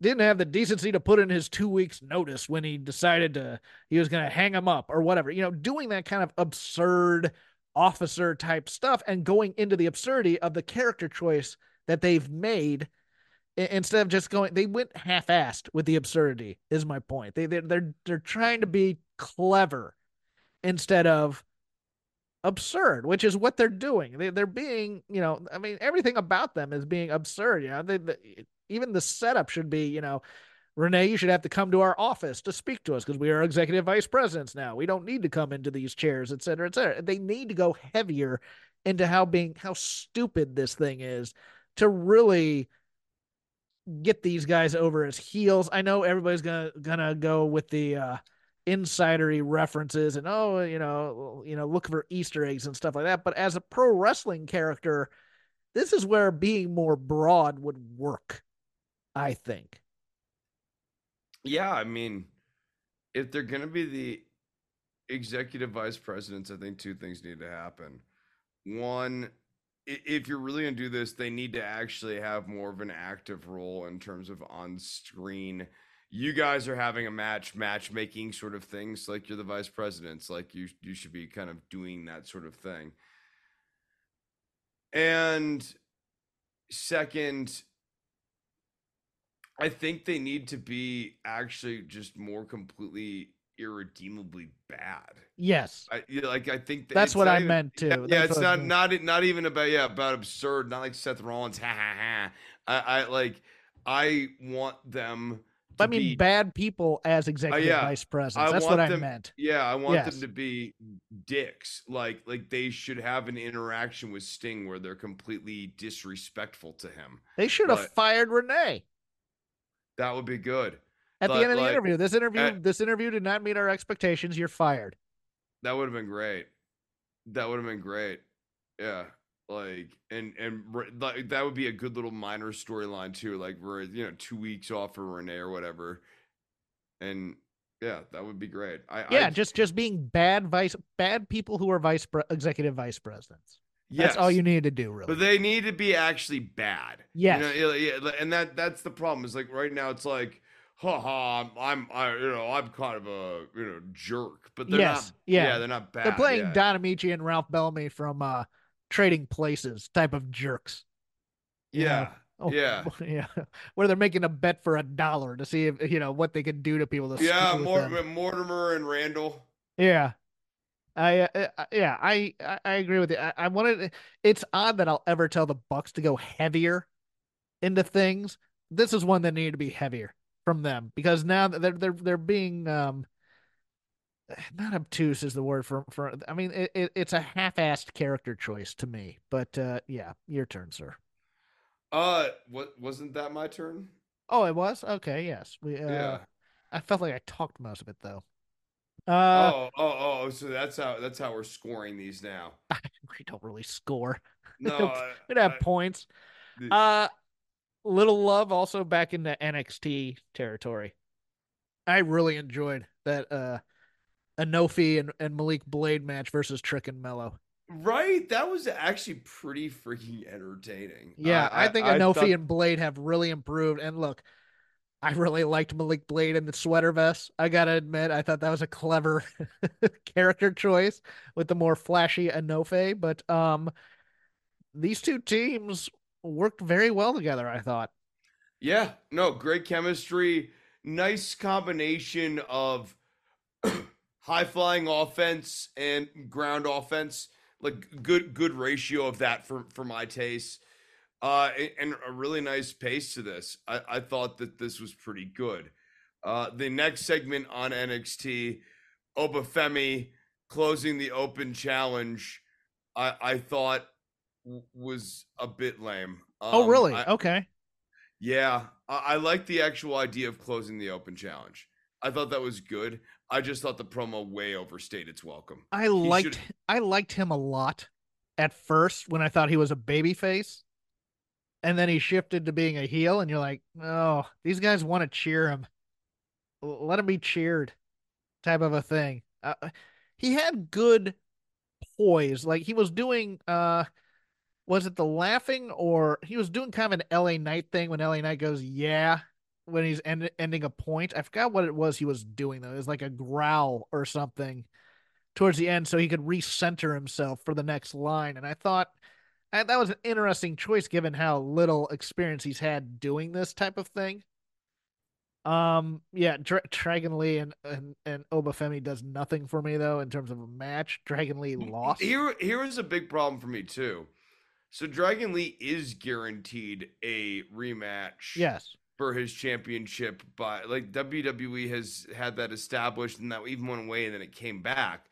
Didn't have the decency to put in his two weeks notice when he decided to he was going to hang him up or whatever. You know, doing that kind of absurd officer type stuff and going into the absurdity of the character choice that they've made instead of just going they went half-assed with the absurdity is my point. They they're they're, they're trying to be clever instead of absurd which is what they're doing. They, they're being you know i mean everything about them is being absurd you know? They, they, even the setup should be you know renee you should have to come to our office to speak to us because we are executive vice presidents now. We don't need to come into these chairs et cetera et cetera. They need to go heavier into how being how stupid this thing is to really get these guys over as heels. I know everybody's gonna gonna go with the uh insidery references and oh, you know, you know, look for Easter eggs and stuff like that. But as a pro wrestling character, this is where being more broad would work, I think. Yeah, I mean, if they're gonna be the executive vice presidents, I think two things need to happen. One, if you're really gonna do this, they need to actually have more of an active role in terms of on screen. You guys are having a match, matchmaking sort of things, like you're the vice presidents, like you you should be kind of doing that sort of thing. And second, I think they need to be actually just more completely irredeemably bad. Yes. I, you know, like I think that's what I even, meant too. Yeah, yeah it's not not not even about yeah about absurd. Not like Seth Rollins. Ha ha ha. I, I like. I want them. I mean, be, bad people as executive uh, yeah, vice presidents. That's what them, I meant. Yeah, I want yes. them to be dicks. Like, like they should have an interaction with Sting where they're completely disrespectful to him. They should have fired Renee. That would be good. At but, the end of the interview, this interview, at, this interview did not meet our expectations. You're fired. That would have been great. That would have been great. Yeah, like and and like that would be a good little minor storyline too. Like we're you know two weeks off for Renee or whatever, and yeah, that would be great. I yeah, I, just just being bad vice bad people who are vice pre- executive vice presidents. Yes. That's all you need to do, really. But they need to be actually bad. Yes. You know, yeah, and that that's the problem. Is like right now, it's like ha ha, I'm, I'm, I, you know, I'm kind of a, you know, jerk, but they're yes, not, yeah. yeah, they're not bad. They're playing yeah. Don Ameche and Ralph Bellamy from uh, Trading Places type of jerks. Yeah. Oh, yeah. Yeah. Where they're making a bet for a dollar to see if, you know, what they can do to people. To yeah. Mort- Mortimer and Randall. Yeah. I, uh, uh, yeah, I, I agree with you. I, I wanted, it's odd that I'll ever tell the Bucks to go heavier into things. This is one that needed to be heavier from them because now they're they're they're being um not obtuse is the word for for I mean it, it it's a half-assed character choice to me. But uh yeah, your turn, sir. Uh what wasn't that my turn? Oh, it was? Okay, yes. We uh yeah. I felt like I talked most of it though. Uh, oh, oh, oh! So that's how that's how we're scoring these now. we don't really score. No, we don't have points. Uh, Little Love also back into NXT territory. I really enjoyed that uh Enofe and, and Malik Blade match versus Trick and Melo. Right, that was actually pretty freaking entertaining. Yeah, uh, I, I, think I, thought... and Blade have really improved. And look, I really liked Malik Blade in the sweater vest. I gotta admit, I thought that was a clever character choice with the more flashy Enofe. But um, these two teams worked very well together, I thought. Yeah, no, great chemistry. Nice combination of high flying offense and ground offense. Like good good ratio of that for for my taste. Uh and a really nice pace to this. I, I thought that this was pretty good. Uh the next segment on NXT, Oba Femi closing the open challenge, I I thought was a bit lame. Oh, um, oh, really? I, okay. Yeah, I, I like the actual idea of closing the open challenge. I thought that was good. I just thought the promo way overstayed its welcome. I he liked should... I liked him a lot at first when I thought he was a baby face. And then he shifted to being a heel, and you're like, oh, these guys want to cheer him. Let him be cheered. type of a thing. Uh, he had good poise. Like he was doing uh was it the laughing or he was doing kind of an LA Knight thing when LA Knight goes, "Yeah," when he's end, ending a point. I forgot what it was he was doing though. It was like a growl or something towards the end so he could recenter himself for the next line. And I thought I, that was an interesting choice given how little experience he's had doing this type of thing. Um, yeah, Dra- Dragon Lee and, and and Oba Femi does nothing for me though in terms of a match. Dragon Lee lost. Here, here is a big problem for me too. So Dragon Lee is guaranteed a rematch. Yes. For his championship, but like WWE has had that established, and that even went away, and then it came back.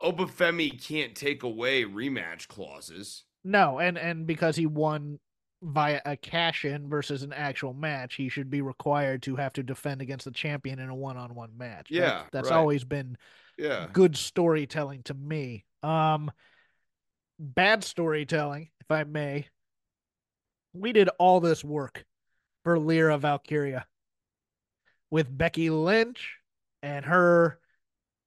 Oba Femi can't take away rematch clauses. No, and and because he won via a cash in versus an actual match, he should be required to have to defend against the champion in a one on one match. Yeah. That's, that's right. always been yeah good storytelling to me. Um bad storytelling, if I may. We did all this work for Lyra Valkyria with Becky Lynch and her,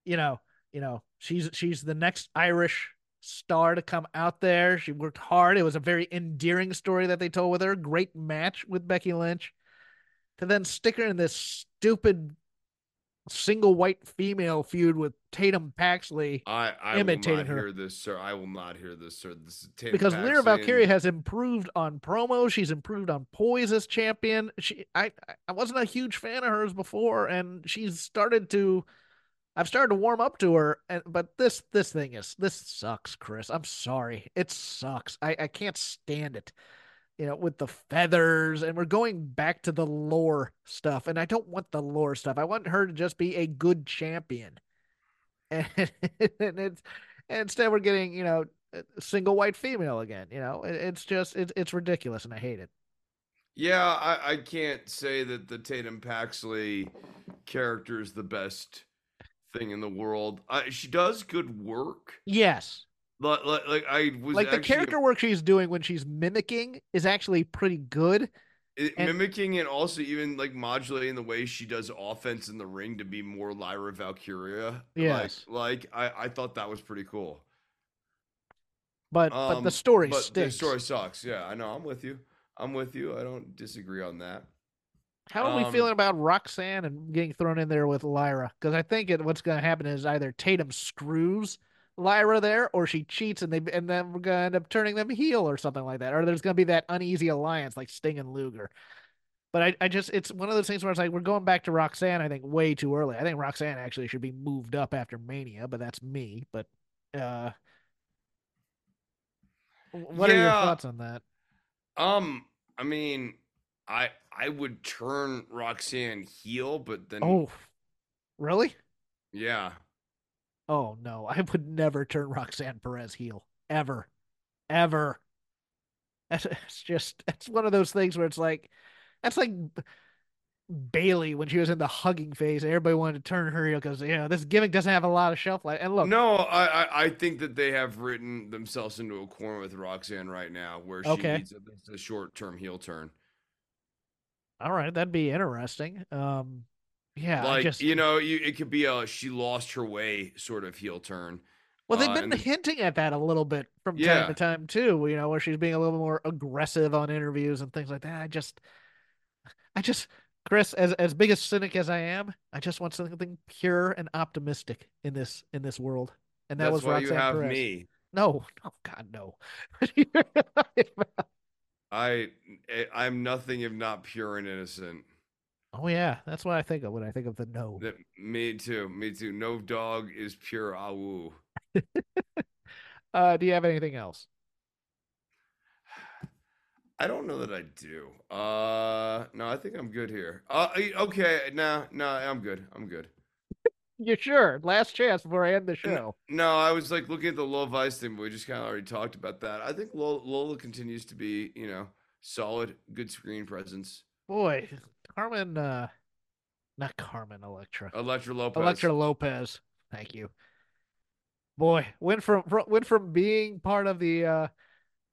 you know, you know, she's she's the next Irish star to come out there. She worked hard. It was a very endearing story that they told with her. Great match with Becky Lynch. To then stick her in this stupid single white female feud with Tatum Paxley. I, I imitating will not her. hear this, sir. I will not hear this, sir. This because Lyra Paxley and- Valkyria has improved on promo. She's improved on poise as champion. She, I, I wasn't a huge fan of hers before, and she's started to. I've started to warm up to her, and but this this thing is this sucks, Chris. I'm sorry, it sucks. I I can't stand it. You know, with the feathers, and we're going back to the lore stuff, and I don't want the lore stuff. I want her to just be a good champion, and, and it's and instead we're getting you know single white female again. You know, it, it's just it's it's ridiculous, and I hate it. Yeah, I, I can't say that the Tatum Paxley character is the best thing in the world. Uh, she does good work. Yes, Like, like, like I was like the character work she's doing when she's mimicking is actually pretty good. it- and- mimicking and also even like modulating the way she does offense in the ring to be more Lyra Valkyria. Yes. Like, like I, I thought that was pretty cool. But but the Um, story but stinks. The story sucks. Yeah, I know. I'm with you. I'm with you. I don't disagree on that. How are we um, feeling about Roxanne and getting thrown in there with Lyra? Because I think it, what's going to happen is either Tatum screws Lyra there, or she cheats, and they and then we're going to end up turning them heel or something like that. Or there's going to be that uneasy alliance like Sting and Luger. But I, I just it's one of those things where it's like we're going back to Roxanne. I think way too early. I think Roxanne actually should be moved up after Mania, but that's me. But uh, what are your thoughts on that? Um, I mean, I I would turn Roxanne heel, but then Oh, really? yeah, Oh no, I would never turn Roxanne Perez heel ever, ever. It's it's just it's one of those things where it's like that's like Bayley when she was in the hugging phase. Everybody wanted to turn her heel because you know this gimmick doesn't have a lot of shelf life. And look, no, I, I I think that they have written themselves into a corner with Roxanne right now, where she Okay. needs least a short term heel turn. all right, that'd be interesting. Um, yeah, like just you know, you it could be a she lost her way sort of heel turn. well they've uh, been the- hinting at that a little bit from time to time too. You know, where she's being a little more aggressive on interviews and things like that. I just, I just. Chris, as as big a cynic as I am, I just want something pure and optimistic in this in this world, and that That's was why Roxanne you have Perez. me. No, no, God, no. I I- I'm nothing if not pure and innocent. Oh yeah, that's what I think of when I think of the no. That me too, me too. No dog is pure awu. Uh, do you have anything else? I don't know that I do. Uh, no, I think I'm good here. Uh, okay, no, no, I'm good. I'm good. You sure? Last chance before I end the show. No, I was like looking at the Low Vice thing, but we just kind of already talked about that. I think Lola, Lola continues to be, you know, solid, good screen presence. Boy, Carmen, uh, not Carmen Electra. Electra Lopez. Electra Lopez. Thank you. Boy, went from fro- went from being part of the uh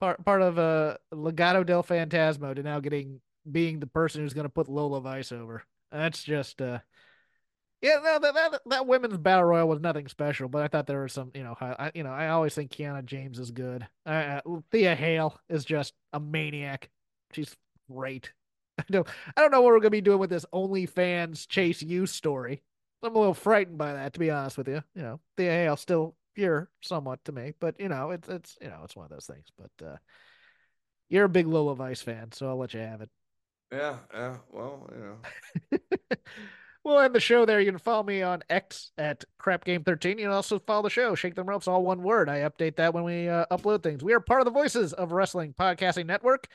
part part of uh Legado del Fantasma to now getting being the person who's going to put Lola Vice over. That's just uh Yeah, no, that, that that women's battle royal was nothing special, but I thought there was some, you know, I, you know, I always think Kiana James is good. Uh, Thea Hale is just a maniac. She's great. I don't, I don't know what we're gonna be doing with this OnlyFans Chase U story. I'm a little frightened by that, to be honest with you. You know, Thea Hale still pure somewhat to me, but you know, it's it's you know, it's one of those things. But uh you're a big Lola Vice fan, so I'll let you have it. Yeah, yeah. Well, you know. we'll end the show there. You can follow me on X at Crap Game 13. You can also follow the show, Shake Them Ropes, all one word. I update that when we uh, upload things. We are part of the Voices of Wrestling Podcasting Network.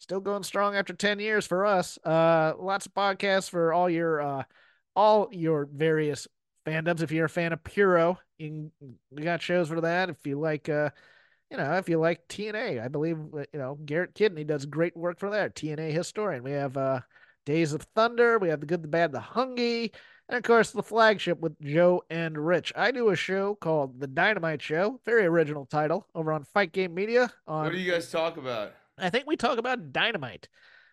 Still going strong after 10 years for us. Uh, lots of podcasts for all your uh, all your various fandoms. If you're a fan of Puro, you can, we got shows for that. If you like uh, you know, if you like TNA, I believe uh, you know Garrett Kidney does great work for that. TNA historian. We have uh, Days of Thunder. We have the Good, the Bad, the Hungy, and of course the flagship with Joe and Rich. I do a show called The Dynamite Show, very original title, over on Fight Game Media. On, what do you guys talk about? I think we talk about Dynamite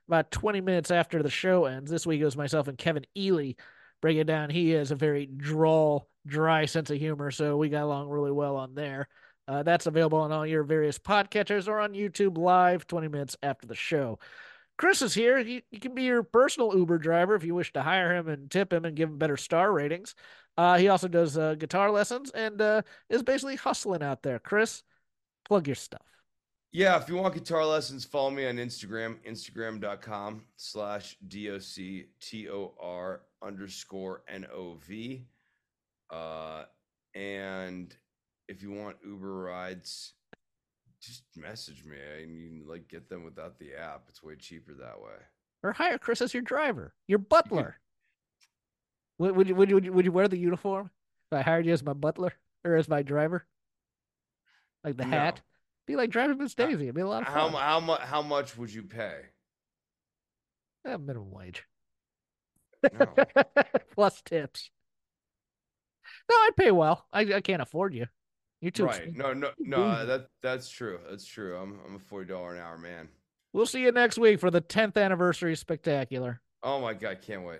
about 20 minutes after the show ends. This week it was myself and Kevin Ely break it down. He has a very droll, dry sense of humor, so we got along really well on there. Uh, that's available on all your various podcatchers or on YouTube live 20 minutes after the show. Chris is here. He, he, can be your personal Uber driver if you wish to hire him and tip him and give him better star ratings. Uh, he also does uh, guitar lessons and uh, is basically hustling out there. Chris, plug your stuff. Yeah, if you want guitar lessons, follow me on Instagram, instagram.com slash D-O-C-T-O-R underscore N-O-V. Uh, and if you want Uber rides, just message me and you can like get them without the app. It's way cheaper that way. Or hire Chris as your driver, your butler. would, would, you, would, you, would you wear the uniform if I hired you as my butler or as my driver? Like the no. hat? Be like driving Miss uh, Daisy. It'd be a lot of fun. How, how, much, how much would you pay? Yeah, minimum wage. No. Plus tips. No, I'd pay well. I, I can't afford you. You're too right. No, no, no. That that's true. That's true. I'm I'm a forty dollar an hour man. We'll see you next week for the 10th anniversary spectacular. Oh my god, can't wait.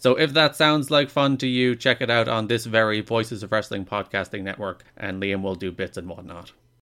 So if that sounds like fun to you, check it out on this very Voices of Wrestling podcasting network, and Liam will do bits and whatnot.